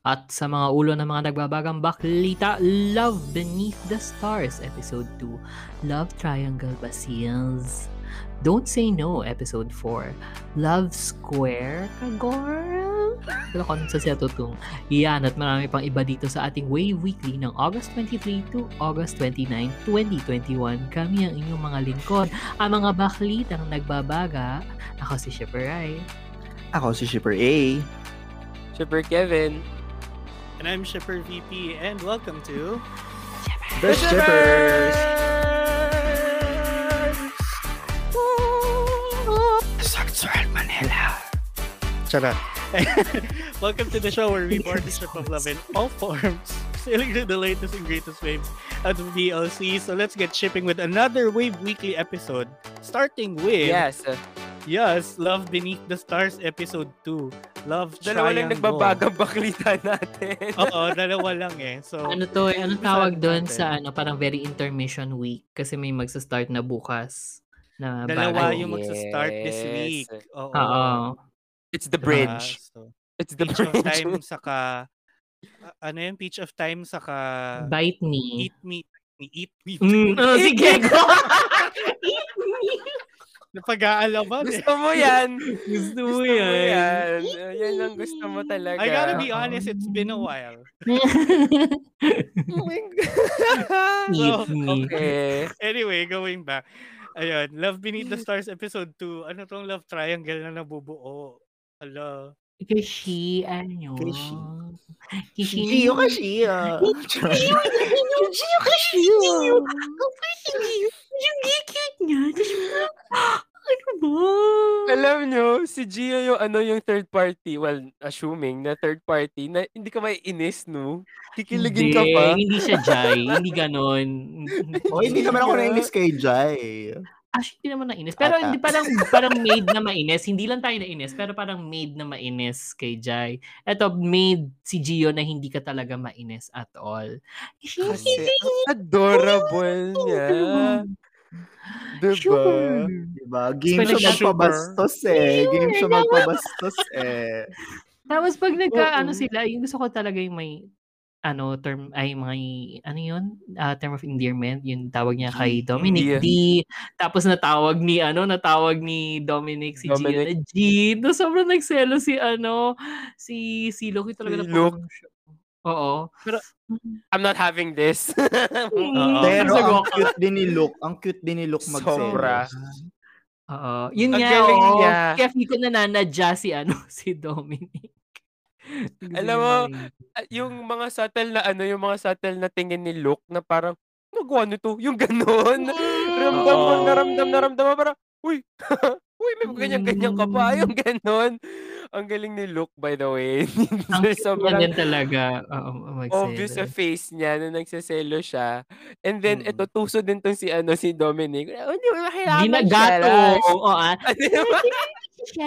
At sa mga ulo ng mga nagbabagang baklita, Love Beneath the Stars, Episode 2. Love Triangle Basils. Don't Say No, Episode 4. Love Square, Kagor. Wala ko sa siya tutong. Yan, at marami pang iba dito sa ating Wave Weekly ng August 23 to August 29, 2021. Kami ang inyong mga lingkod, ang mga baklitang nagbabaga. Ako si Shipper Rai. Ako si Shipper A. Super Kevin. And I'm Shipper VP and welcome to The Shippers! Charot. welcome to the show where we board the ship of love in all forms, sailing through the latest and greatest waves of the VLC. So let's get shipping with another Wave Weekly episode, starting with Yes. Yes, Love Beneath the Stars Episode 2. Love Dalawa lang Triangle. nagbabagang baklita natin. Oo, dalawa lang eh. So, Ano to eh? Anong Umpisa tawag doon sa ano, parang very intermission week? Kasi may magsa-start na bukas. Na dalawa bago. yung magsa-start this Yes. week. Oo. Oo. It's the Diba? bridge. So, It's the Peach of bridge. Time saka a- ano yung Peach of Time saka Bite me. Eat Me Eat Me Mm, oh, sige. Napag-aalaman eh. Gusto mo yan. Gusto mo Gusto mo yan. yan. Yan ang gusto mo talaga. I gotta be honest, it's been a while. Oh my God. So. Okay. Anyway, going back. Ayun, Love Beneath the Stars episode 2. Ano tong love triangle na nabubuo? Hello. Kasi, ano? Kasi. Kasi. Gio ka siya. Gio kasi. Yung gigit niya. Ano ba? Alam nyo, si Gio yung ano yung third party. Well, assuming na third party na hindi ka maiinis, no? Kikiligin ka Hindi, pa. Hindi siya Jai. hindi ganon. O, hindi naman ako nainis kay Jai. Actually, hindi naman nainis. Pero Ata. hindi parang parang made na mainis. Hindi lang tayo nainis, pero parang made na mainis kay Jai. Eto, made si Gio na hindi ka talaga mainis at all. Kasi adorable niya. Diba? Sure. Diba? Game Spell siya magpabastos eh. Game siya magpabastos eh. Tapos pag nagka, ano sila, yung gusto ko talaga yung may ano term ay may ano yun Ah, term of endearment yung tawag niya kay Dominic Yeah. D tapos natawag ni ano natawag ni Dominic si Dominic. G no, sobrang nagselo si ano si si Loki talaga Si na Luke. Oo. Pero- I'm not having this. Oo. Pero ang cute din ni Luke. Ang cute din ni Luke magselos. Sobra. Oo. Yun nga, niya. Kaya feel ko nananadya si ano si Dominic. Alam mo. Ah, yung mga subtle na ano, yung mga subtle na tingin ni Luke na parang, nagawa nito, yung ganon. ramdam mo, Oo. naramdam, naramdam mo, parang, uy, uy, may ganyan-ganyan ka pa, yung ganon. Ang galing ni Luke, by the way. Ang cute niya Sobrang din talaga. Oo, obvious sa face niya na nagsaselo siya. And then, Mm. ito, tuso din tong si, ano, si Dominic. Oh, hindi makilaman Ginagato. siya. Oo, ah. Ano yung Siya,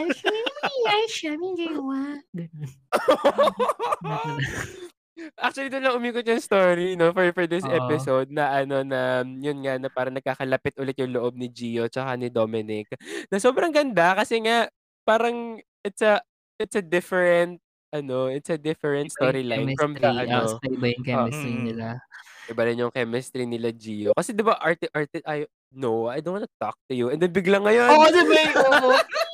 siya, may gawa. Ganun. Actually, doon lang umikot yung story, no, for, for this Oo. episode na ano na, yun nga, na parang nagkakalapit ulit yung loob ni Gio tsaka ni Dominic. Na sobrang ganda kasi nga, parang, it's a, it's a different, ano, it's a different storyline from the, ano, ah, iba yung chemistry Mm. nila. iba rin yung chemistry nila Gio. Kasi di ba, arte, arte, ay, no, I don't wanna talk to you. And then bigla ngayon, Oo, di ba? Oo.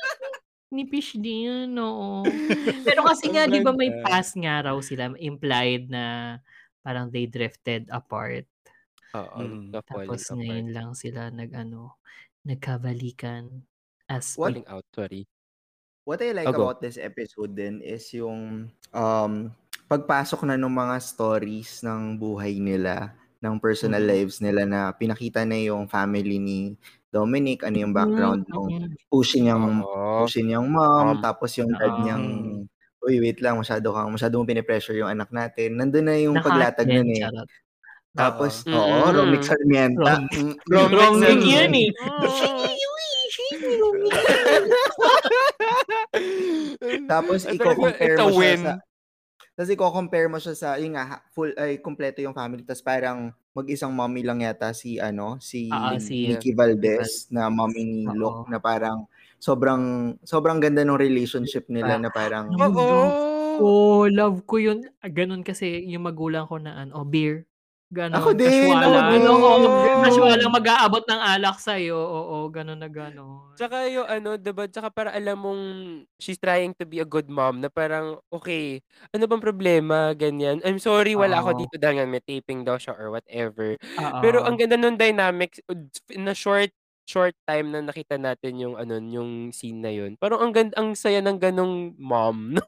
Nipish din, oo. Pero kasi nga, di ba may past nga raw sila, implied na parang they drifted apart. Oo, Mm. Tapos ngayon lang sila nag, ano, nagkabalikan. As What? Falling out, sorry. What I like Oh, go. about this episode din is yung um, pagpasok na ng mga stories ng buhay nila, ng personal Mhm. lives nila na pinakita na yung family ni Dominic, ano yung background Mm, ng mm. pushing niyang Oo. pushing niyang mom, Um, tapos yung dad oo. niyang uy, wait lang, masyado kang, masyado mong pinipressure yung anak natin. Nandun na yung paglatag nun eh. charot. Tapos, Oo. oo, Mm, Romix Wrong Sarmiento. thing yun eh. Tapos, i-compare mo siya sa... Tapos, i-compare mo siya sa, yun nga, full, ay, kompleto yung family. Tapos, parang, mag-isang mommy lang yata si, ano, si, ah, si- Nikki Valdez, na mommy ni. Luke, na parang, sobrang, sobrang ganda ng relationship nila na parang, Oo. Oh, love ko yun. Ganun kasi yung magulang ko na ano, oh, beer. Ganon. Ako din, Casual, ako ano, din. oh, casual lang mag-aabot ng alak sa'yo. Oo, ganon na ganon. Tsaka yung ano, diba? Tsaka para alam mong she's trying to be a good mom na parang, okay, ano bang problema? Ganyan. I'm sorry, wala ako Oo. dito dahil may taping daw siya or whatever. Oo. Pero ang ganda nung dynamics, in a short short time na nakita natin yung ano yung scene na yun. Parang ang ganda, ang saya ng ganong mom, no?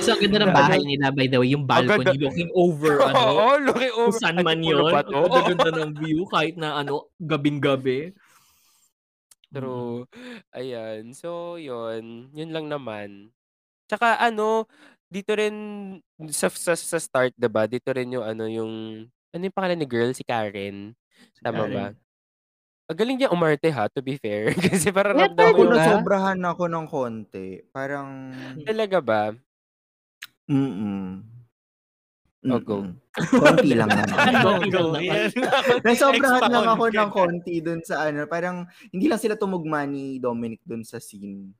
So, ang ganda ng bahay nila, by the way. Yung balcony ganda- looking over, ano, Oo, looking kung over. saan Ano, man yun. ba? Ang ganda ng view, kahit na ano, gabing-gabi. True. Ayan. So, yun. Yun lang naman. Tsaka ano, dito rin sa sa, sa start, 'di ba? Dito rin yung ano yung ano yung pangalan ni girl si Karen. Tama ba? Karen. Ang galing niya umarte ha, to be fair. Kasi parang Yeah, ramdam ako mo yung... nasobrahan ako ng konti. Parang, Talaga ba? mm Oh, go. Konti lang naman. Go, Konti go. lang Yan. Nasobrahan lang ako ng konti dun sa ano. Parang, hindi lang sila tumugma ni Dominic dun sa scene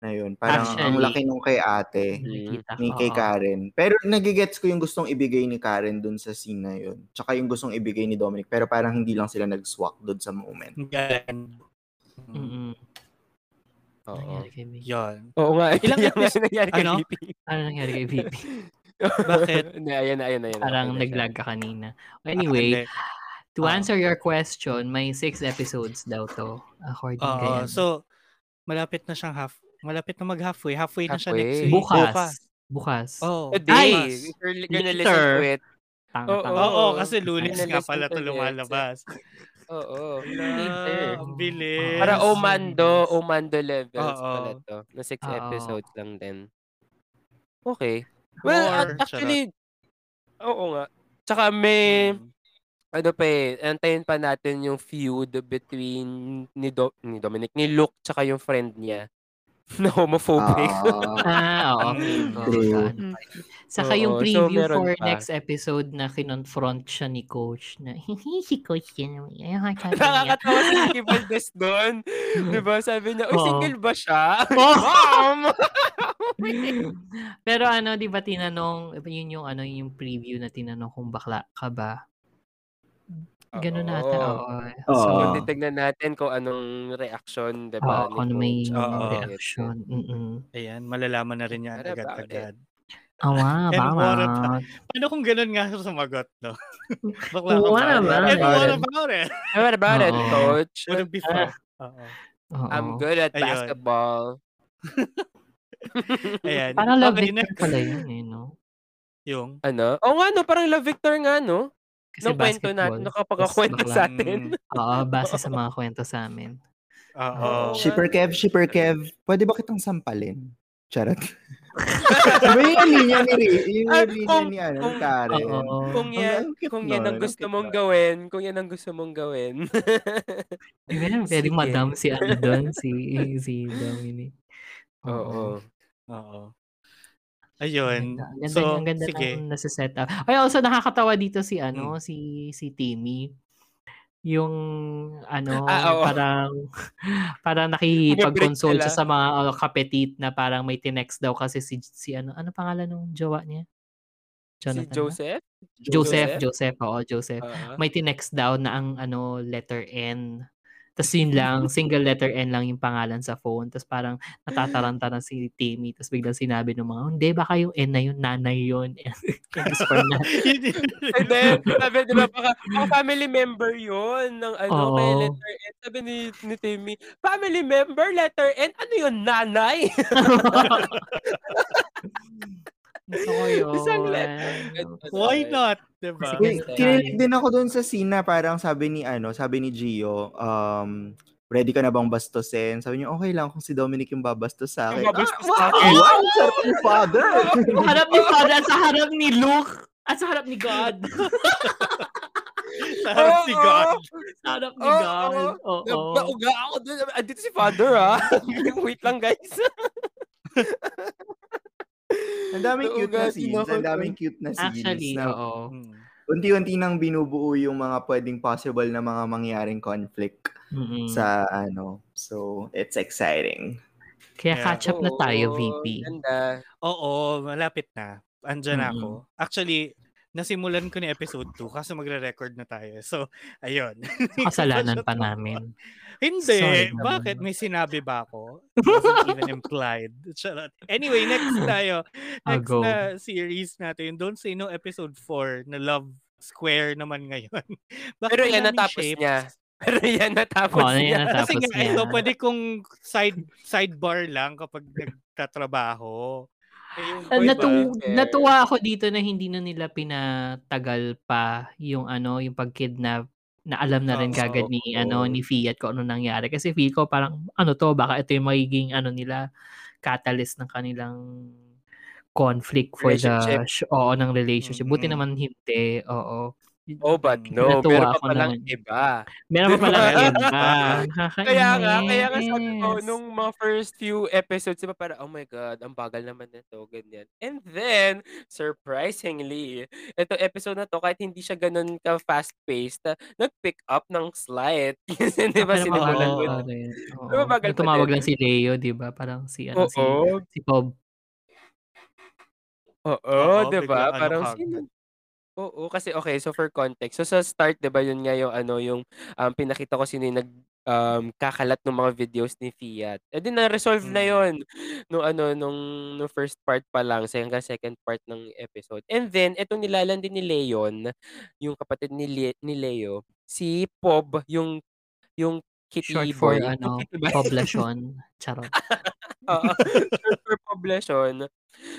na yun. Parang, ang Actually. laki nung kay ate, ni ko. kay. Karen. Pero nagigets ko yung gustong ibigay ni Karen dun sa scene na yun. Tsaka yung gustong ibigay ni Dominic. Pero parang hindi lang sila nag-swak dun sa moment. Galing. Ano Oo. kay? Yun. Oo nga. Ilang episode- nangyari kay ano? VP. Ano nangyari kay VP? Bakit? Ayan na, ayan na, ayan na. Parang nag-lag ka kanina. Ah, Anyway, to Ah. answer your question, may six episodes daw to. According kay Oo. ano. So, malapit na siyang half. Malapit na mag-halfway. Halfway na siya next Halfway. week. bukas. Bukas. Oh, Today, bukas. if you're gonna listen to it. Tanga, Oo. tanga. Oo, kasi lunes nga pala na ito lumalabas. Oo. Wala, Later. ang bilis. Para. Omando, Omando levels Oo. pala to. Na six Oo. episodes lang din. Okay. Well, Or, at- actually, oo nga. Tsaka may, Mm. ano pa eh, antayin pa natin yung feud between ni, Do- ni Dominic, ni Luke, tsaka yung friend niya na homophobic. Ah, Ah, oo. Mm. yun. Saka yung so preview meron for pa. next episode na kinonfront siya ni Coach na si Coach ka Nakakatawa si Ricky Valdez doon. diba? Sabi niya, uy, Oo. single ba siya? Oh. Mom! Pero ano, di ba tinanong, yun yung ano, yung preview na tinanong kung bakla ka ba? Ganun Oo. nata, oo. Oo. So, So, titignan natin kung anong reaction, diba? oo, kung ano may Oo. reaction. Mm-mm. Ayan, malalaman na rin yan agad-agad. Awa, And what about- Paano kung ganun nga siya sumagot, no? Bakla ka What ba? about And what it? about it? What about it, Oo. coach? Wouldn't be fun. Oo. Oo. I'm good at Ayun. basketball. Ayan. Parang love Okay, Victor next. pala yun, eh, no? Yung. ano? Oo nga, no? Parang Love Victor nga, no? Kasi Nung kwento natin, basketball. nakapagakwento tas sa atin. Mm, Oo, base sa mga kwento sa amin. Oo. Shipper Kev, Shipper Kev, pwede ba kitang sampalin? Charot. Diba yun yung linya ni, Ri- yung Ah, linya kung- ni ano, Karen? Kung yan, kung yan ang gusto mong gawin, kung yan ang gusto mong gawin. Ayan, pwede Sige. madam si ano doon, si, si Dominic. Oo. Oo. Ayun. ganda, ang ganda, So, ang ganda sige. ng nasa-set up. Ay, also nakakatawa dito si ano, si si Timmy. Yung ano, Ah, oo. parang parang nakikipag-console siya sa mga uh, kapetit na parang may tinext daw kasi si si ano, ano pangalan ng jowa niya? si Jonathan ba? Joseph? Joseph, Joseph, oo, Joseph. Oo. May tinext daw na ang ano letter N. Tapos yun lang, single letter N lang yung pangalan sa phone. Tapos parang natataranta na si Timmy. Tapos biglang sinabi ng mga, hindi, baka yung N na yun, nanay yun. Na, And then, sabi, di ba, baka, baka family member yun ng ano, Oo. kaya letter N. Sabi ni, ni Timmy, family member, letter N, ano yun, nanay? gusto ko yun. Isang letter. Why not? Diba? Sige. Kinilig din ako doon sa scene na parang sabi ni ano, sabi ni Gio, um, ready ka na bang bastusin? Sabi niya, okay lang kung si Dominic yung babastos sa akin. Yung babastos Ah, sa wow! akin. Wow! Sarap ni father! Sa harap ni Father at sa harap ni Luke at sa harap ni God. Sa harap si Oo. God. sa harap ni Oo. God. Oo. Nauga ako dun. Andito si father ah. Wait lang guys. Ang daming cute na scenes. ako Ang daming cute na scenes. Actually, na oo. Hmm. unti-unti nang binubuo yung mga pwedeng possible na mga mangyaring conflict Mm-mm. sa ano. So, it's exciting. Kaya Yeah. catch up na tayo, Oo, VP. Ganda. Oo, malapit na. Andyan Mm-mm. ako. Actually, nasimulan ko ni episode 2 kasi magre-record na tayo. So, ayun. Kasalanan pa namin. Hindi. Sorry naman. Bakit? May sinabi ba ako? Even implied. Charot. Anyway, next tayo. Ah, Next na series natin. Don't Say No episode 4 na Love Square naman ngayon. Bakit Pero yan natapos shapes? niya. Pero yan natapos yan niya. natapos. Kasi nga, niya. ito, pwede kong side sidebar lang kapag nagtatrabaho. Eh, boy natu- ba? Okay. natuwa ako dito na hindi na nila pinatagal pa yung ano, yung pagkidnap na alam na rin Oo. kagad ni Oo. ano ni Fiat kung ano nangyari kasi feel ko parang ano to baka ito yung magiging ano nila catalyst ng kanilang conflict for the oo ng relationship buti Mm. naman hindi oo Oh, but no. Natuwa Meron pa palang naman. iba. meron pa pala Diba? iba Kaya nga, kaya nga sabi ko, nung mga first few episodes, diba parang, oh my God, ang bagal naman nito, ganyan. And then, surprisingly, ito episode na to, kahit hindi siya ganun ka fast-paced, ah, nag-pick up ng slight. Kasi diba Pero sinimulan pa rin. Oo. Diba tumawag din? lang si Leo, di ba? Parang si, ano, si, oo, si Pob. oo, diba? ano Parang sino? Oo, kasi okay, so for context, so sa start, 'di ba, yun nga yung ano, yung um, pinakita ko sino yung nag um, kakalat ng mga videos ni Fiat. Eh di na-resolve na Mm. yon nung ano nung nung first part pa lang sa hanggang second part ng episode. And then etong nilalan din ni Leon, yung kapatid ni Le- ni Leo, si Pob, yung yung kitty Short for, boy. Yung ano, kitty boy. poblasyon. Charot. Oo, for population.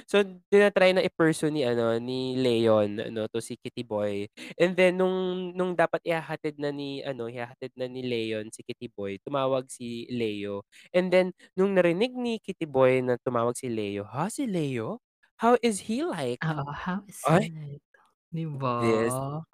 So, tinatry na i-person ni, ano, ni Leon, ano, to si Kitty Boy. And then, nung, nung dapat ihahatid na ni, ano, ihahatid na ni Leon si Kitty Boy, tumawag si Leo. And then, nung narinig ni Kitty Boy na tumawag si Leo, ha, si Leo? How is he like? Oh, how is Ay. it? Di ba?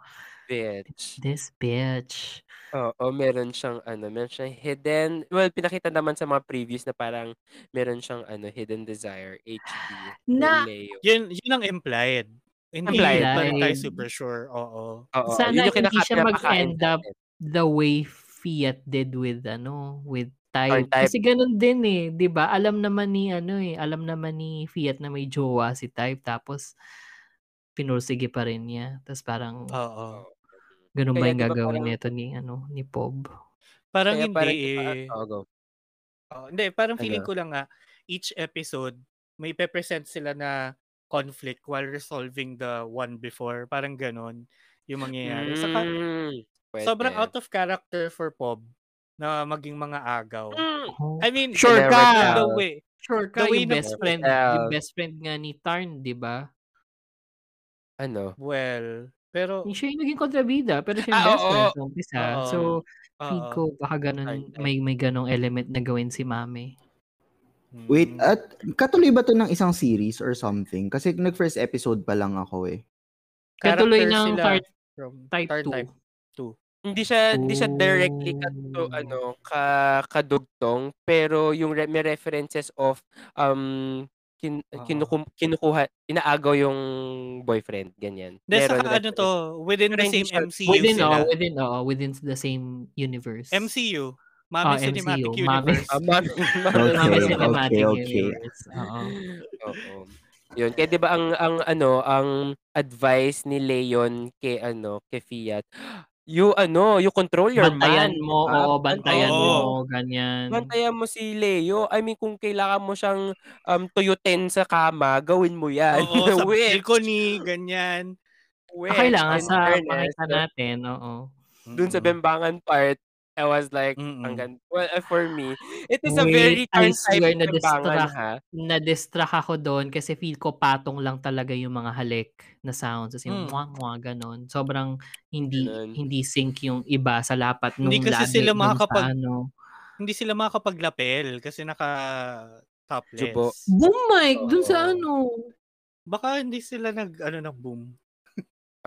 This bitch. This bitch. Oo, meron siyang ano, meron siyang hidden, well, pinakita naman sa mga previews na parang meron siyang ano, hidden desire, HD, Na-. Yun, yun ang implied. Hindi Implied. pa rin tayo super sure. Oo. Oo, Sana yun yung hindi siya mag-end up the way Fiat did with, ano, with Type. Type. Kasi ganun din eh, 'di ba? Alam naman ni ano eh, alam naman ni Fiat na may jowa si Type tapos pinursige pa rin niya. Tapos parang Oo. Ganun ba Kaya yung di ba gagawin parang- nito ni ano ni Pob? Parang Kaya hindi parang eh. ipa- oh, go. Hindi, parang feeling Ano? ko lang nga, each episode, may pe-present sila na conflict while resolving the one before. Parang ganon yung mangyayari. Saka, Mm, sobrang pwede. out of character for Pob na maging mga agaw. Mm, Oh, I mean, Sure ka! the way. sure ka the way yung na- best friend, yung best friend nga ni Tarn, 'di ba? Ano? Well, pero, Siya yung naging kontrabida, pero siya yung Ah, best oo. friend sa umpisa. Oo. So, feel oo. ko baka ganun, may may ganong element na gawin si Mami. Wait, Mm. at katuloy ba to ng isang series or something? Kasi nag-first episode pa lang ako eh. Katuloy Character ng from Type Tar 2. Type 2. Hindi siya hindi siya directly ka to, Oh. ano ka kadugtong pero yung re- may references of um kin, Oo. kinukum, kinukuha inaagaw yung boyfriend ganyan. Hindi, Meron saka ano to, within Pero the same siya- MCU Within, sila. oh, within, oh, within the same universe. MCU. Mami Cinematic MCU, Mami. Universe. Ah, mami, Okay, Mami okay, Cinematic okay. Universe. Oo. Oo. Yun. Kaya 'di ba ang ang ano, ang advice ni Leon kay ano, kay Fiat, you ano, you control your Bantayan man. mo, diba? oo, bantayan Oo. mo, ganyan. Bantayan mo si Leo. I mean, kung kailangan mo siyang um, tuyutin sa kama, gawin mo yan. Oo, sa balcony, ganyan. which, Ah, kailangan sa fairness, pakita natin, oo. dun sa Mm. bembangan part, I was like, Mm-mm. ang gan- Well, uh, for me, it is a Wait, very I turn type na distract. ha? Na-distract ako doon kasi feel ko patong lang talaga yung mga halik na sounds. Kasi Mm. mwah, mwah, ganon. Sobrang hindi Ganon. hindi sync yung iba sa lapat nung Hindi kasi labi sila dun sa makakapag- ano. hindi sila makapaglapel kasi naka topless. Jubo. Boom mic, dun sa ano. Baka hindi sila nag ano ng boom.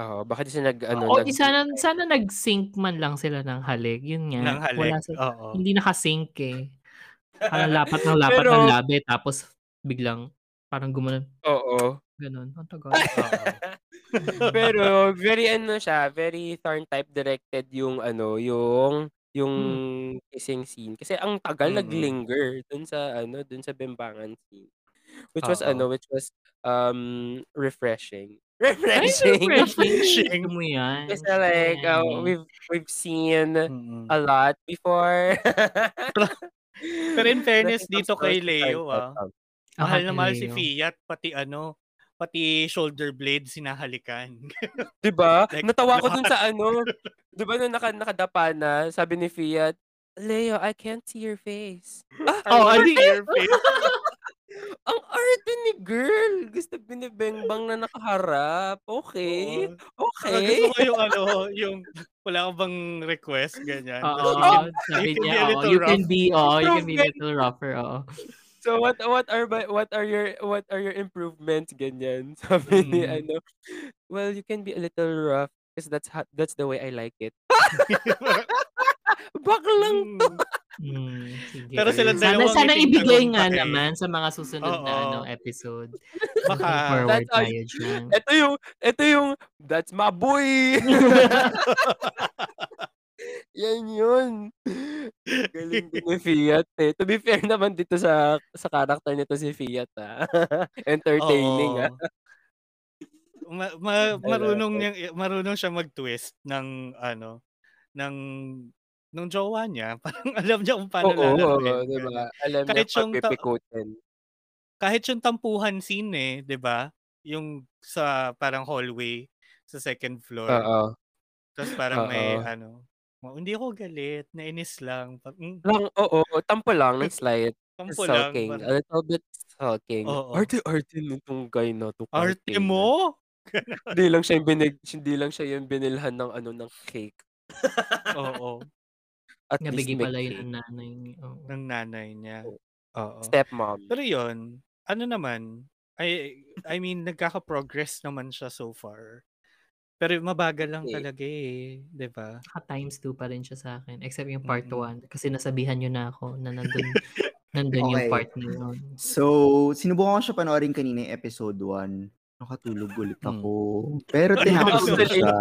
Oo, baka di siya nag, ano, o, nag, sana, sana nag-sync man lang sila ng halik. Yun nga. Ng halik. Wala sa, Oo. hindi nakasync eh. Parang lapat ng lapat Pero- ng labi, tapos biglang parang gumanon. oo. Ganon. Ang tagal. Pero, very ano siya, very Thorn type directed yung, ano, yung, yung kissing scene. Kasi ang tagal Mm-mm. naglinger dun sa, ano, dun sa bimbangan scene. Which was, Oo. ano, which was, um, refreshing. Refreshing. refreshing. Mo yan. Kasi like, uh, Yan. we've, we've seen Mm-mm. a lot before. Pero in fairness dito kay Leo, ah, mahal na Happy mahal si. Fiat, pati ano, pati shoulder blade sinahalikan. Diba? Like, Natawa ko dun sa ano. Diba nung naka, nakadapa na, sabi ni Fiat, Leo, I can't see your face. Ah, oh, ang ano arte, your face? Ang arte ni girl. Gusto binibengbang na nakaharap. Okay. Oo. Parang Okay. gusto ko yung ano, yung wala ka bang request, ganyan. Oo, can- sabi you can niya, be a oo, little you can be, oo, you can be a little rougher, oo. So what what are my- what are your what are your improvements ganyan? Sabi ni Mm. ano, well, you can be a little rough because that's how, that's the way I like it. Baklang to. Mm. Hmm, sige. Pero silang sana, dalawang sana iting ibigay nga tagumpay. naman sa mga susunod na Oo. ano episode. Baka. Forward That's dyan. Ito yung ito yung that's my boy. Yan yun. Galing din ni Fiat eh. To be fair naman dito sa sa character nito si Fiat ah. Entertaining ah. Oo. Ma- ma- marunong niya marunong siya mag-twist ng ano ng nung jowa niya. Parang alam niya kung paano Oo, lalaruin. di ba? Alam Kahit niya yung pagpipikutin. Kahit yung tampuhan scene eh, 'di ba? Yung sa parang hallway sa second floor. Oo. Tapos parang may Oo. ano, "Oh, hindi ako galit, nainis lang. Pa- mm, Lang, oo, tampo lang ng slight. Tampo lang. Sulking. parang, A little bit sulking. Oo. Arte-arte nitong guy na to. Arte Arte mo? Hindi lang siya yung binig, hindi lang siya yung binilhan ng ano ng cake. Oo, At least Nabigay may pala yun ng nanay niya. oo. ng nanay niya. Oo. Stepmom. Pero yun, ano naman, I, I mean, nagkaka-progress naman siya so far. Pero mabagal lang Okay. talaga eh, 'di ba? Times 2 pa rin siya sa akin. Except yung part Mm-mm. 1. Kasi nasabihan nyo na ako na nandun, nandun yung Okay. part na yun. So, sinubukan ko siya panoorin kanina yung episode 1. Nakatulog ulit Hmm. ako. Pero tinapos ko siya.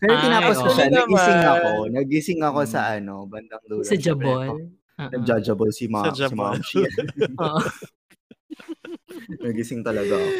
Pero tinapos ko siya. Nagising ako. Nagising ako sa Hmm. ano, bandang dulo. Sa Jabol. Nag-judgeable si, ma- Sa si Ma'am Jabol. Shia. Oo. Nagising talaga ako.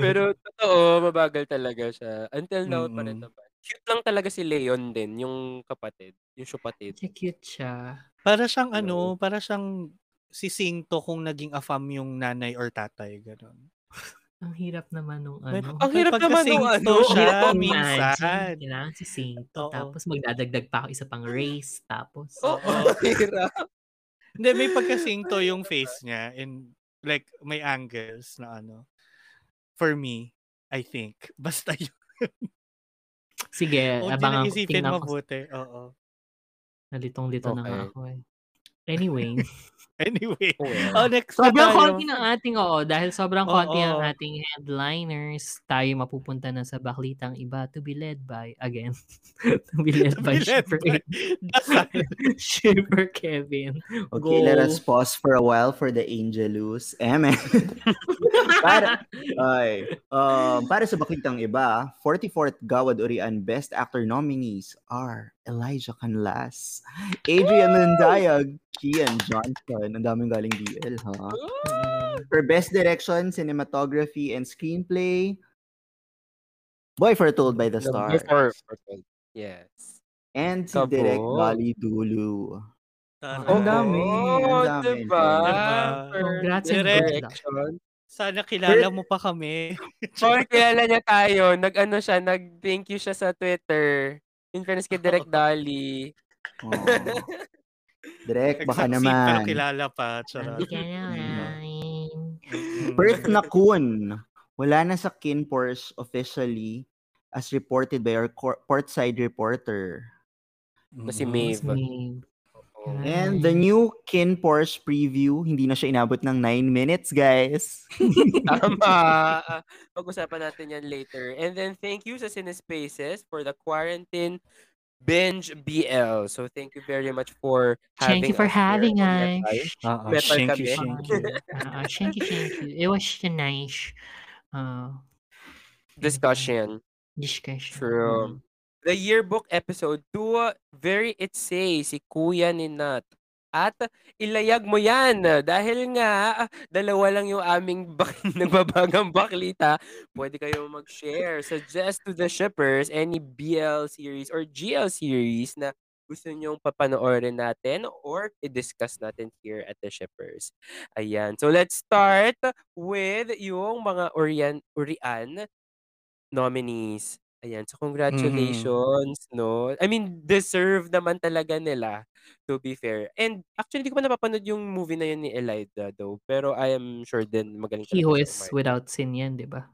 Pero totoo, mabagal talaga siya. Until now pa rin naman. Cute lang talaga si Leon din, yung kapatid. Yung supatid. Siya cute siya. Para siyang ano, para siyang si Singto kung naging afam yung nanay or tatay, gano'n. Ang hirap naman nung May- ano. Ang hirap naman nung ano. siya Hirap minsan. imagine. Kailangan si Sainto. Oo. Tapos magdadagdag pa ako isa pang race. Tapos. Oo, ang hirap. Hindi, may pagka-Singto yung face niya and like may angles na ano. For me, I think. Basta yun. Sige, Kung abangan ko. nag-isipin Tingnan ko. mabuti. Oo. Nalitong-lito na nga Okay. ako eh. Anyway. Anyway. Well. Oh, next Sobrang tayo. konti ng ating, oo. Dahil sobrang konti ang Oo. ating headliners, tayo mapupunta na sa baklitang iba to be led by, again, to be led by To be led Shipper, by. Shipper Kevin. Okay, Go. let us pause for a while for the Angelus. Amen. para, ay, um, para sa baklitang iba, 44th Gawad Urian Best Actor nominees are Elijah Canlas, Adrian Lundayag, Kian Johnson. Ang daming galing DL, ha? For Best Direction, Cinematography, and Screenplay, Boy Foretold by the Stars. Before, before. Yes. And si Kabo. Direk Dolly Dulu. Tara. Ang dami. Ang Oo, dami. diba? Congrats direction. Sana kilala mo pa kami. For kilala niya tayo, nag-ano siya, nag-thank you siya sa Twitter. In fairness kay Direk Dolly. Oh. Direk, baka Pero naman. kilala pa. Charot. Hindi ka naman. Mm. Perth na Kun. Wala na sa Kinpors officially as reported by our cor- portside reporter. Na si Mm. Maeve. May- And the new Kin Porsche preview, hindi na siya inabot ng 9 minutes, guys. Tama. Ah, Pag-usapan natin yan later. And then thank you sa Cinespaces for the quarantine binge BL. So thank you very much for having Thank you for us here having on us. Metal. Oo, Metal thank kami. you, thank you. Ah, thank you, thank you. It was a nice uh, Discussion. discussion. True. Mm. The yearbook episode 2, very it say si Kuya ni Nat. At ilayag mo yan dahil nga dalawa lang yung aming bak- nagbabagang baklita. Pwede kayo mag-share. Suggest to the shippers any BL series or GL series na gusto nyong papanoorin natin or i-discuss natin here at the shippers. Ayan. So let's start with yung mga Orian, Urian nominees. Ayan. So congratulations, no? I mean, deserve naman talaga nila to be fair. And actually, di ko pa napapanood yung movie na yun ni Elida though. Pero I am sure din magaling He talaga who is umarte. without sin yan, di ba?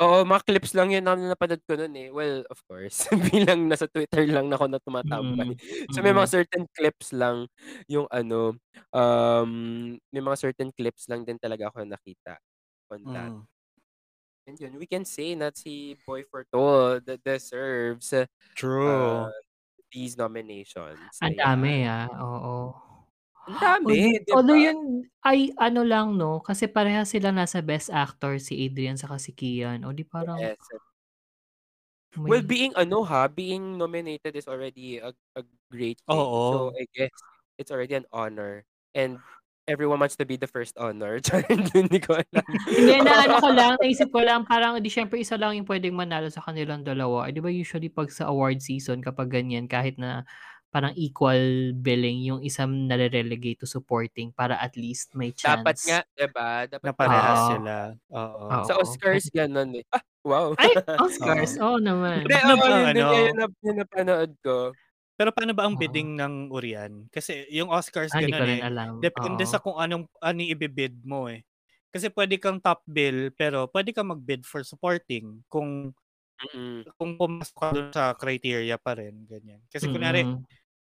Oo, mga clips lang yun na napanood ko nun eh. Well, of course. Bilang nasa Twitter lang ako na tumatambay. So may mga certain clips lang yung ano, um, may mga certain clips lang din talaga ako nakita on that. Mm. And yun, we can say na si Boy Fortol that deserves uh, True. these nominations. Ang dami ah, oo. Ang dami, Although ba? yun ay ano lang no, kasi pareha sila nasa best actor si Adrian sa si Kian. O di parang Yes. may- Well, being ano ha, being nominated is already a, a great thing. So Oo. I guess it's already an honor. And everyone wants to be the first honor. Hindi ko alam. Hindi, na ano ko lang, naisip ko lang, parang di syempre isa lang yung pwedeng manalo sa kanilang dalawa. Eh, di ba usually pag sa award season, kapag ganyan, kahit na parang equal billing, yung isang nare-relegate to supporting para at least may chance. Dapat nga, diba? Dapat Na parehas Oo. sila. Oo. Oo. Sa Oscars, ganun eh. Ah, wow. Ay, Oscars, oo naman. Hindi, Ano oo, ba, yun, din ano? yun, na- yun napanood ko. Pero paano ba ang Oo. bidding ng Urian? Kasi yung Oscars Ah, di ko ganun rin eh. alam. Depende Oo. sa kung anong ano ibibid mo eh. Kasi pwede kang top bill pero pwede kang mag-bid for supporting kung Mm-mm. kung pumasok ka dun sa criteria pa rin ganyan. Kasi kunwari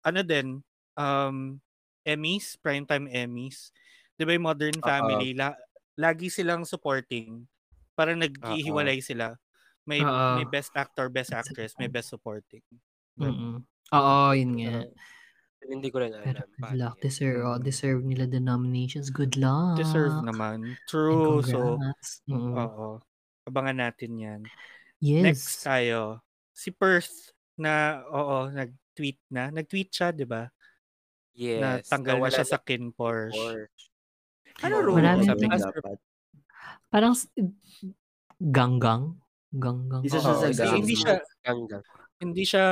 ano din um Emmys, primetime Emmys, 'di ba yung Modern Oo. Family la- lagi silang supporting para naghihiwalay sila. May Oo. may best actor, best actress, may best supporting. Ganun. Mm-mm. Oo, yun nga. Pero hindi ko rin Pero alam. good paano luck. yun. Deserve, oh, Mm. deserve nila the nominations. Good luck. Deserve naman. True. So. Mm-mm. oo. Abangan natin 'yan. Yes. Next tayo, si Perth na oo, nag-tweet na. Nag-tweet siya, 'di ba? Na Yes. tanggal na siya sa Kin Porsche. Porsche. Ano role Marami niya sabi dapat? Parang ganggang. Ganggang. Isa siya sa si gang. Hindi siya Ganggang. Hindi siya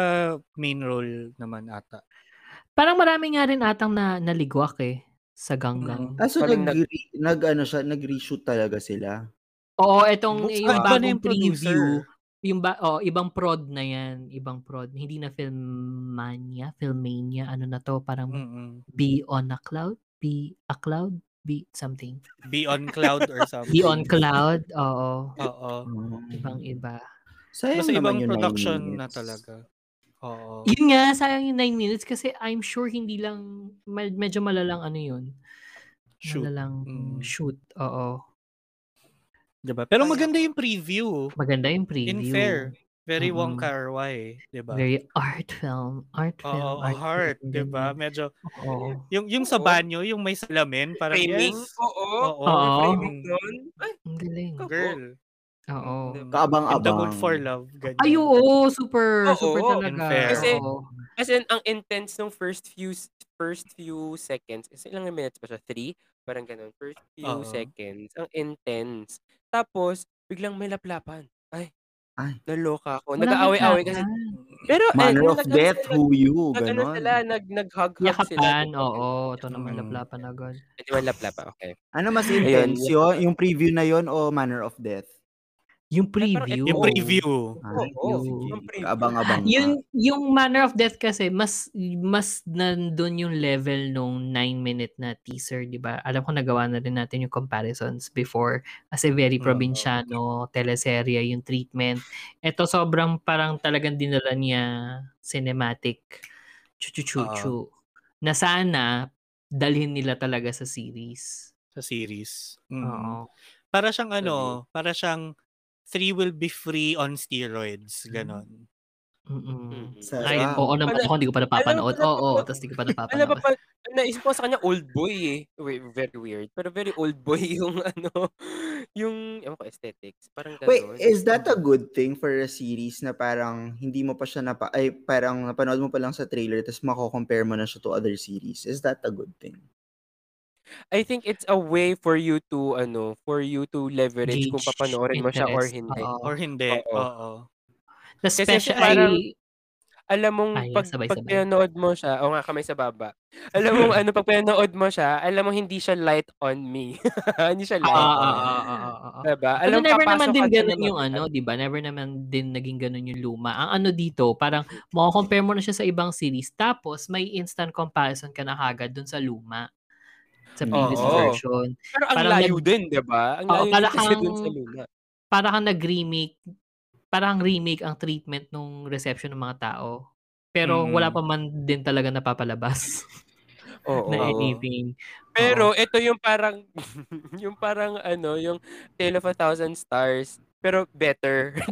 main role naman ata. Parang marami nga rin atang na naligwak eh sa ganggang. Ah, so Parang nag, nag, ano siya, nag-reshoot talaga sila. Oo, etong Books yung bagong yung producer. preview. Yung ba, oh, ibang prod na yan. Ibang prod. Hindi na Filmania, Filmania, ano na to, parang Mm-mm. Be on a Cloud? Be a Cloud? Be something. Be on cloud or something. Be on Cloud? Oo. Oo. Ibang iba. Sayang naman ibang yung 9 production na talaga. Oo. Yun nga, sayang yung 9 minutes kasi I'm sure hindi lang, med- medyo malalang ano yun. Shoot. Malalang Mm. shoot. Oo. Diba? Pero maganda yung preview. Maganda yung preview. In fair. Very Mm-mm. Wong Kar Wai, 'di ba? Very art film. Art film. Oo, art heart, film, 'di ba? Medyo Oo. yung yung sa banyo, yung may salamin, parang Framing? yes. Oo. Oo. Doon. Ay, Ang galing. Girl. Oo. In the Kaabang-abang. mood for love. Ganyan. Ay, oo. Super, Oo, super talaga. fair. Kasi- Oo. As in, ang intense ng first few first few seconds. Kasi ilang minutes ba siya? Three? Parang ganun. First few Oo. seconds. Ang intense. Tapos, biglang may laplapan. Ay. Ay. Naloka ako. Walang Nag-aaway-away kasi. laplapan. Pero, eh, Manner nung of nag- death, sila- who you, Nag, ano ganon. sila, nag, nag-hug-hug sila. Yakapan, oo. Ito naman Mm. laplapan agad. Hindi man laplapa, okay. Ano mas intense yun? Yung preview na yon o Manner of Death? Yung preview. Yung preview. Ay, Oo, yung yung preview. kaabang-abang ka. Yung, yung Manner of Death kasi, mas mas nandun yung level nung 9-minute na teaser, di ba? Alam ko nagawa na rin natin yung comparisons before. Kasi very Oo. probinsyano, teleserye yung treatment. Ito sobrang parang talagang dinala niya cinematic chu chu chu chu na sana dalhin nila talaga sa series. Sa series. Mm. Oo. Para siyang ano, para siyang three will be free on steroids. Ganon. Mm. Sa- Ay, ah. oo naman Ala- ako, hindi ko pa napapanood. Oo, alam- tapos hindi ko pa napapanood. pa, naisip ko sa kanya old boy eh. Wait, very weird. Pero very old boy yung ano, yung, ewan ko, aesthetics. Parang gano'n. Wait, is that a good thing for a series na parang hindi mo pa siya napa ay parang napanood mo pa lang sa trailer tapos mako-compare mo na siya to other series? Is that a good thing? I think it's a way for you to, ano, for you to leverage kung Gauge papanoorin mo siya or interest. hindi. Oo. Or hindi. Oo. Oo. Tapos Kasi special, parang- ay, Alam mong Ay, pag, pag sabay-sabay. pinanood mo siya, o nga kamay sa baba. Alam mong ano, pag pinanood mo siya, alam mo hindi siya light on me. hindi siya ah, light ah, on me. ah, ah, ah, ah, ah. Diba? Pero Alam never papasok naman din ka ganun yung mag- ano, 'di ba? Never naman din naging ganun yung luma. Ang ano dito, parang mako-compare mo na siya sa ibang series tapos may instant comparison ka na kagad dun sa luma. Sa previous Oo. version. Pero ang Parang layo nag- din, di ba? Ang Oo, layo para din kasi kang- dun sa luna. Para kang nag-remake, parang remake ang treatment nung reception ng mga tao. Pero Mm. wala pa man din talaga napapalabas Oo. na anything. Pero ito yung parang, yung parang ano, yung Tale of a Thousand Stars, pero better.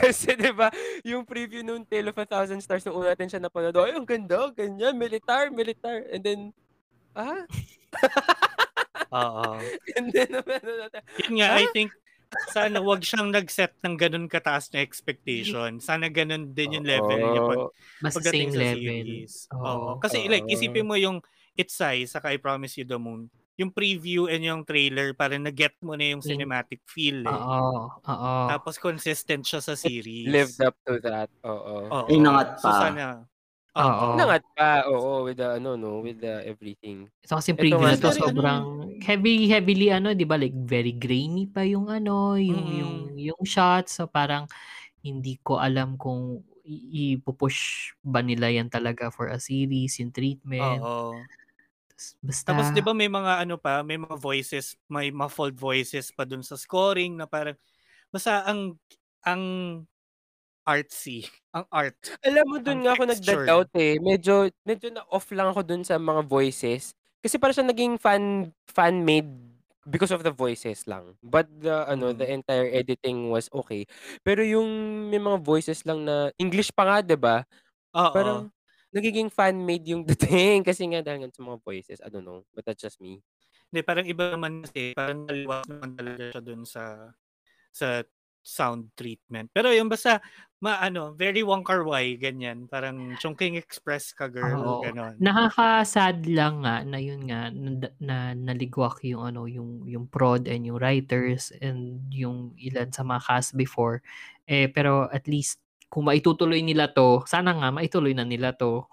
Kasi 'di ba, yung preview nung Tale of a Thousand Stars nung una natin siya napanood, ay ang ganda, ganyan, militar, militar. And then ah, Oo. and then ano natin, Yun nga, I think sana wag siyang nag-set ng ganun kataas na expectation. Sana ganun din yung level niya pag, pagdating same sa level. series. Oo. Kasi like, isipin mo yung It's Sai, saka I Promise You the Moon. Yung preview and yung trailer, parang na-get mo na yung Yung- cinematic feel eh. Oo, oo. Tapos consistent siya sa series. lived up to that. Oo. Oo. Ay, nangat So pa. sana, Oo. Nangat pa, oo, with the ano no, with the everything. Ito kasi preview na to ano sobrang heavy heavily ano, 'di ba? Like very grainy pa yung ano, yung Mm. yung yung shots so parang hindi ko alam kung ipupush ba nila yan talaga for a series, yung treatment. Oo. Basta Tapos 'di ba may mga ano pa, may mga voices, may muffled voices pa dun sa scoring na parang basta ang ang artsy, ang art. Alam mo dun nga ako textured. nagda-doubt eh. Medyo medyo na off lang ako dun sa mga voices. Kasi para siya naging fan fan made because of the voices lang. But the ano, the Mm. entire editing was okay. Pero yung may mga voices lang na English pa nga, 'di ba? Oo. Parang nagiging fan made yung dating kasi nga dahil nga sa mga voices. I don't know, but that's just me. Hindi, parang iba naman kasi, parang naliwas naman talaga siya dun sa sa sound treatment. Pero yung basta, ma, ano, very Wong Kar Wai, ganyan. Parang Chongqing Express ka, girl, Oo. ganon. nakaka-sad lang nga na yun nga na, na naligwak yung ano yung yung prod and yung writers and yung ilan sa mga cast before eh pero at least kung maitutuloy nila to sana nga maituloy na nila to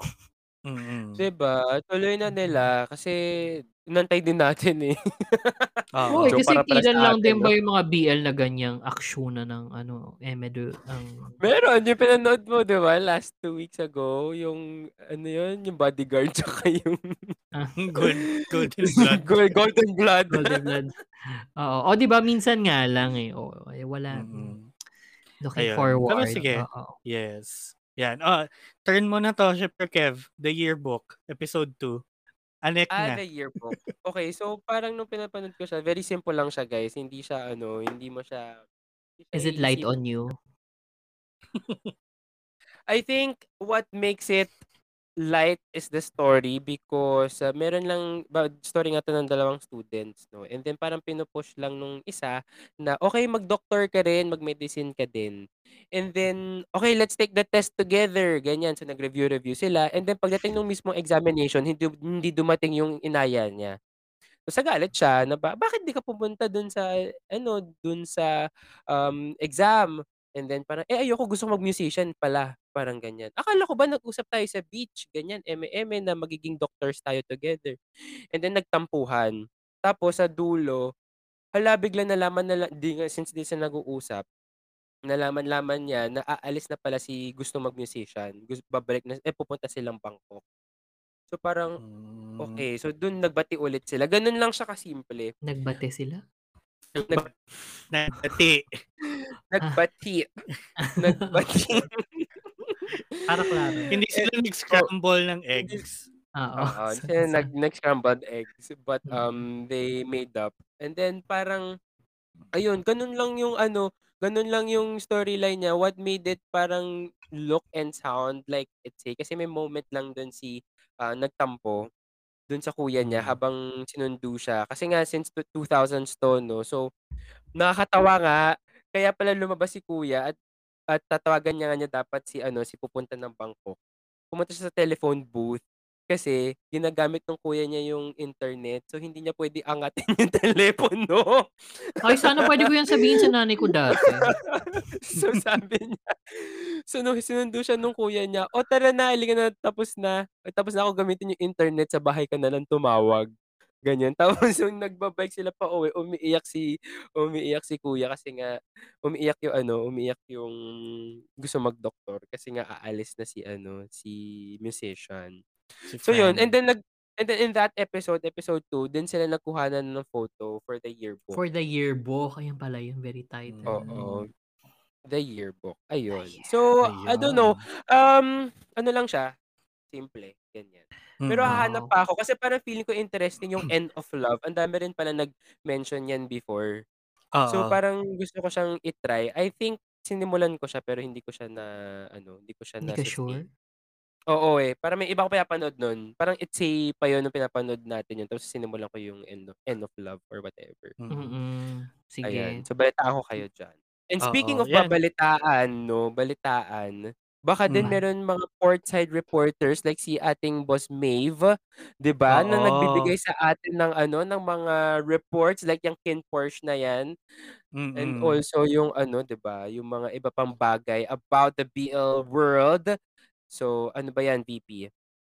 Mm-mm. 'Di ba? Tuloy na nila kasi inantay din natin eh. Oo. Oy, So, kasi para pala sa ilan lang din ba yung mga BL na ganyang aksyon na ng ano Emedo ang Meron, yung pinanood mo, di ba? Last two weeks ago, yung, ano yun, yung bodyguard, tsaka yung Good, good in blood. Gold- golden blood. Golden Blood. Oo. O di ba minsan nga lang eh. O, eh, wala. Mm-mm. Looking Ayun. forward. Pero sige. Oo. Yes. Yan. Oh, turn mo na to, Shipper Kev. The Yearbook, episode 2. Anek Ah, na. the yearbook. Okay, so parang nung pinapanood ko siya, very simple lang siya, guys. Hindi siya, ano, hindi mo siya... hindi siya Is it light on you? I think what makes it light is the story because uh, meron lang ba, story nga to ng dalawang students no? And then parang pinupush lang nung isa na okay mag-doctor ka rin mag-medicine ka din. And then okay let's take the test together. Ganyan. So nag-review review sila. And then pagdating nung mismong examination hindi hindi dumating yung inaya niya. So, sa galit siya na ba, bakit di ka pumunta dun sa ano dun sa um, exam? And then parang, eh ayoko gusto mag-musician pala. Parang ganyan. Akala ko ba nag-usap tayo sa beach, ganyan, eme-eme na magiging doctors tayo together. And then nagtampuhan. Tapos sa dulo, hala bigla nalaman na, di, nga- since di sila nag-uusap, nalaman-laman niya na aalis na pala si gusto mag-musician. Gusto, babalik na, eh pupunta silang Bangkok. So parang, Mm. okay, so dun nagbati ulit sila. Ganun lang siya kasimple. Nagbate sila? Nag, Nagdati. nagbati. nagbati. Para klaro. Hindi sila nag-scramble ng eggs. Oo. Sa- sila nag nag-scrambled eggs but Mm. um they made up. And then parang ayun, ganun lang yung ano, ganun lang yung storyline niya. What made it parang look and sound like it's a kasi may moment lang dun si ah, nagtampo dun sa kuya niya Mm. habang sinundo siya. Kasi nga since tu- 2000s to, no? So, nakakatawa nga. Kaya pala lumabas si kuya at at tatawagan niya nga niya dapat si ano, si pupunta ng Bangkok. Pumunta siya sa telephone booth kasi ginagamit ng kuya niya yung internet. So, hindi niya pwede angatin yung telepono. Ay, sana pwede ko yan sabihin sa nanay ko dati. so, sabi niya, so, nung sinundo siya nung kuya niya, o tara na, halika na, tapos na. Tapos na ako gamitin yung internet, sa bahay ka na lang tumawag. Ganyan. Tapos yung nagbabike sila pa uwi, umiiyak si, umiiyak si kuya kasi nga, umiiyak yung ano, umiiyak yung gusto magdoktor kasi nga aalis na si ano, si musician. Si So yun, and then nag and then in that episode, episode 2, din sila nagkuhanan ng photo for the yearbook. For the yearbook. Ayan pala yun. Very title. Oo. The yearbook. Ayun. So, I don't Ayun. know. Um, ano lang siya? Simple. Ganyan. Pero Mm. hahanap pa ako kasi parang feeling ko interesting yung End of Love. Ang dami rin pala nag-mention yan before. So Oo. parang gusto ko siyang i-try. I think sinimulan ko siya pero hindi ko siya na ano, hindi ko siya Hindi na ka sure? Oo eh. Parang may iba ko pinapanood nun. Parang it's a pa yun nung pinapanood natin yun. Tapos sinimulan ko yung End of, end of Love or whatever. Mm. Mm-mm. Sige. Ayan. So balitaan ko kayo dyan. And speaking Oo, of yan. babalitaan, no, balitaan, baka din Mm. meron mga courtside reporters like si ating boss Maeve, 'di ba? Na nagbibigay sa atin ng ano, ng mga reports like yung Kin Porsche na 'yan. And Mm-mm. also yung ano, 'di ba, yung mga iba pang bagay about the BL world. So, ano ba 'yan, VP?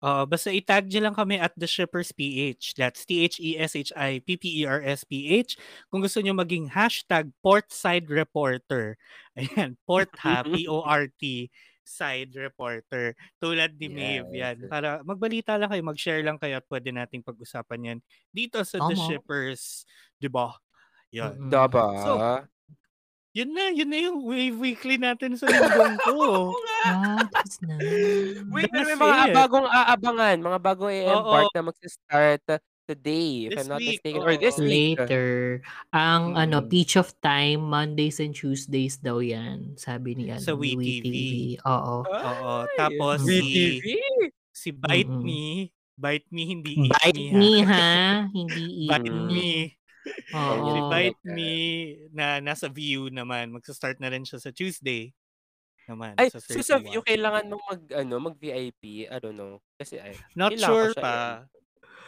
Oo, basta itag nyo lang kami at The Shippers PH. That's E T-H-E-S-H-I-P-P-E-R-S-P-H. Kung gusto nyo maging hashtag Portside Reporter. Ayan, Port ha, P-O-R-T, side reporter. Tulad ni Maeve, yan. Yes. Para magbalita lang kayo, mag-share lang kayo at pwede nating pag-usapan yan dito sa The Tama. Shippers. Di ba? Yan. Diba? So, Yun na, yun na yung wave weekly natin sa linggong ko. Ah, that's nice. Wait, pero may That's mga it. bagong aabangan, mga bagong i-embark Oo. na magsa-start today, if This I'm not week, mistaken. Or this week. Later. Ang ano, Mm. Peach of Time, Mondays and Tuesdays daw yan. Sabi ni ano, Sa ni WeTV. Oo. Oo, tapos Mm. si, si Bite Mm-mm. Me, Bite Me, hindi Eat Bite Me, me, ha? Hindi eat Bite. Me. Oo. Si Oh, Bite okay. Me na nasa view naman. Magsa-start na rin siya sa Tuesday naman. Ay, sa so sa 31. view, kailangan mong mag, ano, mag-VIP? I don't know. Kasi, ay, Not sure siya pa. i-ano.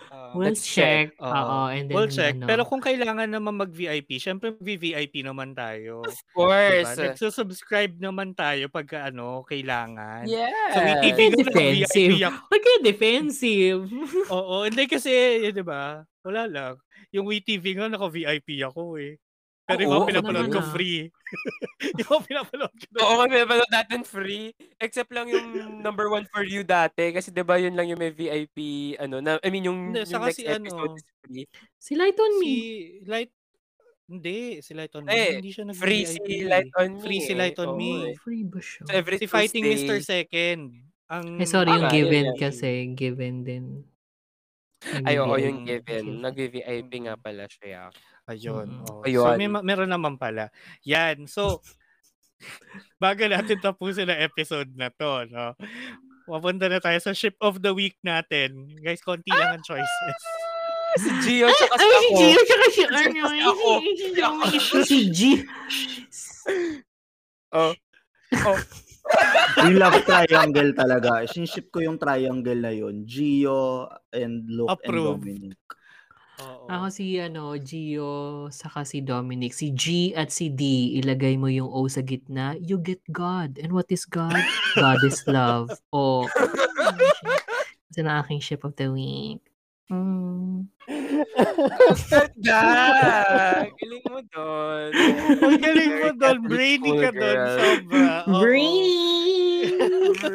Uh, We'll Let's check. check. Oo. And then, we'll check. ano, Pero kung kailangan naman mag-VIP, syempre mag-VIP naman tayo. Of Diba? course. Nagsusubscribe naman tayo pagka ano, kailangan. Yeah. So, we TV Bakit ko na defensive? VIP ako. Huwag kayo defensive. Oo, hindi kasi, yun, di ba? Wala lang. Yung WeTV nga, naka-VIP ako eh. Pero yung mga pinapanood ko free. yung mga pinapanood ko Oo, kami napanood natin free. Except lang yung number one for you dati. Kasi di ba yun lang yung may VIP, ano, na, I mean, yung, Hindi, yung saka next si episode ano, is free. Si Light on Si Me. Light, hindi, si Light on Me, Eh, hindi siya nag-VIP. Free si Light on Me. Free si eh. Light on Me. eh. Free ba siya? So, every Si Fighting Tuesday, Mr. Second. Ang, Eh, sorry, yung Ah, given kasi. Given din. Ay, oo, yung given. given. Nag-VIP nga pala siya. Ayun. Mm. oh. Ayun. So, may, ma- meron naman pala. Yan. So, bago natin tapusin na episode na to, no? Papunta na tayo sa ship of the week natin. Guys, konti lang ang choices. Si Gio, tsaka si Ay, si ako. Gio, tsaka si ano. Ako. si- si- Si G. Oh. Oh. love triangle talaga. Sinship ko yung triangle na yun. Gio and Luke Approve. and Dominic. Oo. Ako si ano, Gio, saka si Dominic. Si G at si D, ilagay mo yung O sa gitna, you get God. And what is God? God is love. O, ito na aking ship of the week. Mm. Ganda! Galing mo doon. Ang galing mo doon. Brainy ka doon. Sobra. Oo. Brainy!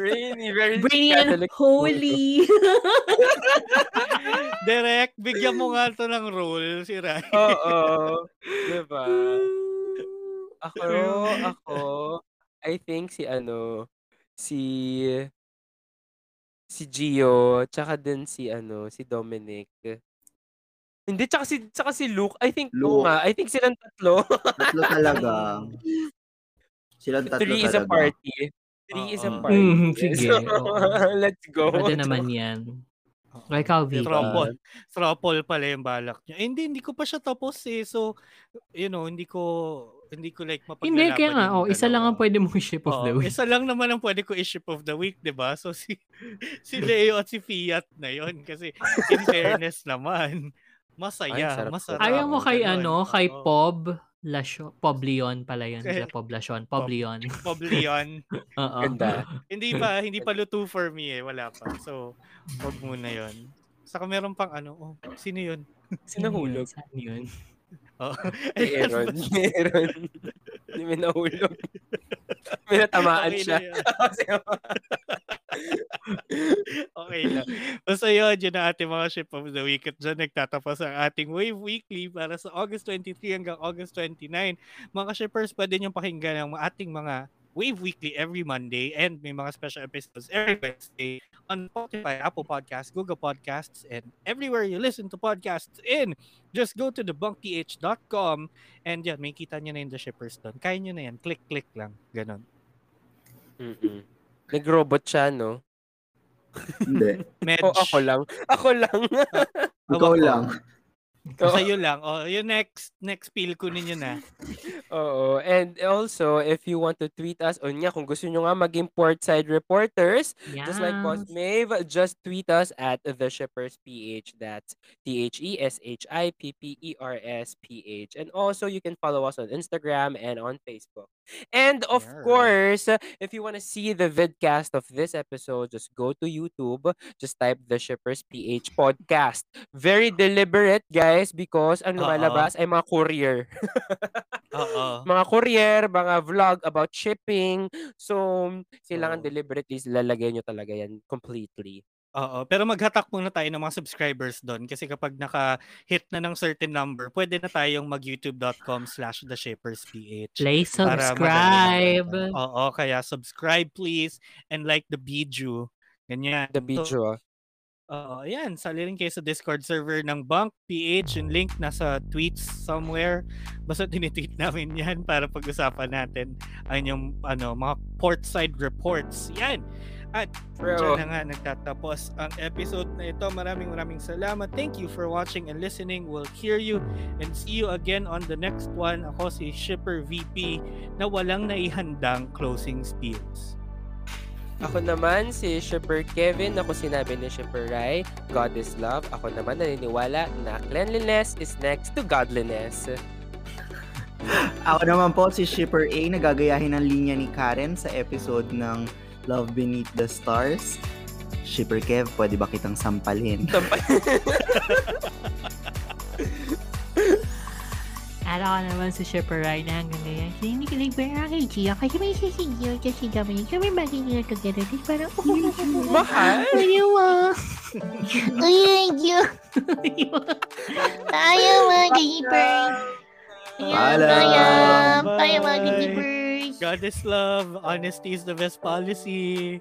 Brainy, very Brainy and Catholic holy! Direct, bigyan mo nga to ng role, si Rai. Oo. Diba? Ako, ako, I think si ano, si si Gio, tsaka din si ano, si Dominic. Hindi, tsaka si, tsaka si Luke. I think, Luke. nga, I think silang tatlo. Tatlo talaga. Silang tatlo Three is a talaga. party. Three is a party. Mhm, sige, So, let's go. Pwede naman yan. O, ikaw, Vicky. Tropol. Tropol pala yung balak niya. Eh, hindi, hindi ko pa siya tapos eh. So, you know, hindi ko, hindi ko like mapaglalaban Hindi, kaya nga, oh, isa lang ang pwede mong ship of the Oo, week. Isa lang naman ang pwede ko i-ship of the week, 'di ba? So si si Leo at si Fiat na 'yon kasi in fairness naman, masaya, Ay, sarap masarap. Ayaw mo kay ano, kay. Pob Lasyon. Pob Leon pala yun. Kay- Kay Pob Lasyon. Pob Leon. Bob Leon. Oo. Ganda. hindi pa hindi pa luto for me eh, wala pa. So, wag muna 'yon. Saka meron pang ano, oh, sino 'yun? Sino Nahulog. yun? Saan yun? Oh. Aaron. Aaron. Hindi may nahulog. May natamaan Okay siya. na okay lang. Basta yun, yun ang ating mga ship of the week. At dyan nagtatapos ang ating Wave Weekly para sa August 23 hanggang August 29. Mga shippers, pwede nyo pakinggan ang ating mga Wave Weekly every Monday and may mga special episodes every Wednesday on Spotify, Apple Podcasts, Google Podcasts, and everywhere you listen to podcasts in. Just go to thebunkth.com and yan, may kita nyo na yung the shippers doon. Kaya nyo na yan. Click-click lang. Ganon. Mm-mm. Nag-robot siya, no? Hindi. Medj. O ako lang. Ako lang. Ikaw lang. O, sa'yo lang. O, yung next, next spiel ko ninyo na. Oo. And also, if you want to tweet us, o nga, kung gusto nyo nga maging portside reporters, just like Boss Yes. Maeve, just tweet us at the Shippers PH. That's E T-H-E-S-H-I-P-P-E-R-S-P-H. And also, you can follow us on Instagram and on Facebook. And of Yeah. course, if you want to see the vidcast of this episode, just go to YouTube. Just type the Shippers PH podcast. Very deliberate, guys, because ang lumalabas ay mga courier. Mga courier, mga vlog about shipping. So, kailangan Oo. deliberately lalagay nyo talaga yan completely. Oo. Pero maghatak muna tayo ng mga subscribers doon kasi kapag naka-hit na ng certain number, pwede na tayong mag-youtube.com slash the shippers PH. Please Para subscribe. Oo, kaya subscribe please and like the video. Ganyan. The So, video. Oo, ayan. Sali rin kayo sa Discord server ng Bunk PH. Yung link nasa tweets somewhere. Basta tinitweet namin yan para pag-usapan natin ang yung ano, mga portside reports. Yan. At Bro. dyan na nga nagtatapos ang episode na ito. Maraming maraming salamat. Thank you for watching and listening. We'll hear you and see you again on the next one. Ako si Shipper VP na walang naihandang closing spiels. Ako naman si Shipper Kevin. Ako sinabi ni Shipper Rai, God is love. Ako naman naniniwala na cleanliness is next to godliness. Ako naman po si Shipper A na gagayahin ang linya ni Karen sa episode ng Love Beneath the Stars. Shipper Kev, pwede ba kitang sampalin? At ako naman si Shipper Ryan na hanggang ngayon. Hindi ko nagbara kay Gia kasi may sisigil kasi kami. Kami magiging together. Tapos parang, Mahal? Ayaw ah. Ayaw. Ayaw ah, Shipper. Paalam. Ayaw. Ayaw ah, Bye. Shipper. God is love. Honesty is the best policy.